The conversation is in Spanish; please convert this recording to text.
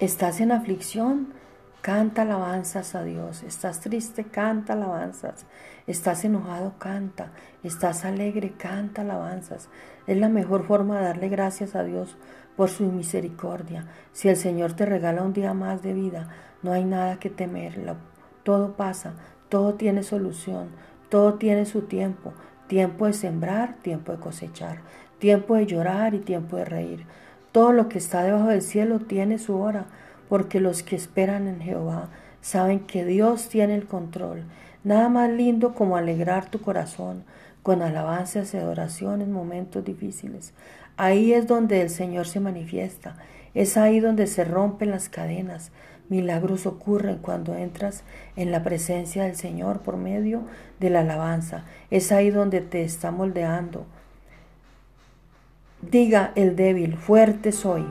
Estás en aflicción, canta alabanzas a Dios. Estás triste, canta alabanzas. Estás enojado, canta. Estás alegre, canta alabanzas. Es la mejor forma de darle gracias a Dios por su misericordia. Si el Señor te regala un día más de vida, no hay nada que temer. Todo pasa, todo tiene solución, todo tiene su tiempo. Tiempo de sembrar, tiempo de cosechar, tiempo de llorar y tiempo de reír. Todo lo que está debajo del cielo tiene su hora, porque los que esperan en Jehová saben que Dios tiene el control. Nada más lindo como alegrar tu corazón con alabanzas y adoración en momentos difíciles. Ahí es donde el Señor se manifiesta, es ahí donde se rompen las cadenas. Milagros ocurren cuando entras en la presencia del Señor por medio de la alabanza. Es ahí donde te está moldeando. Diga el débil, fuerte soy.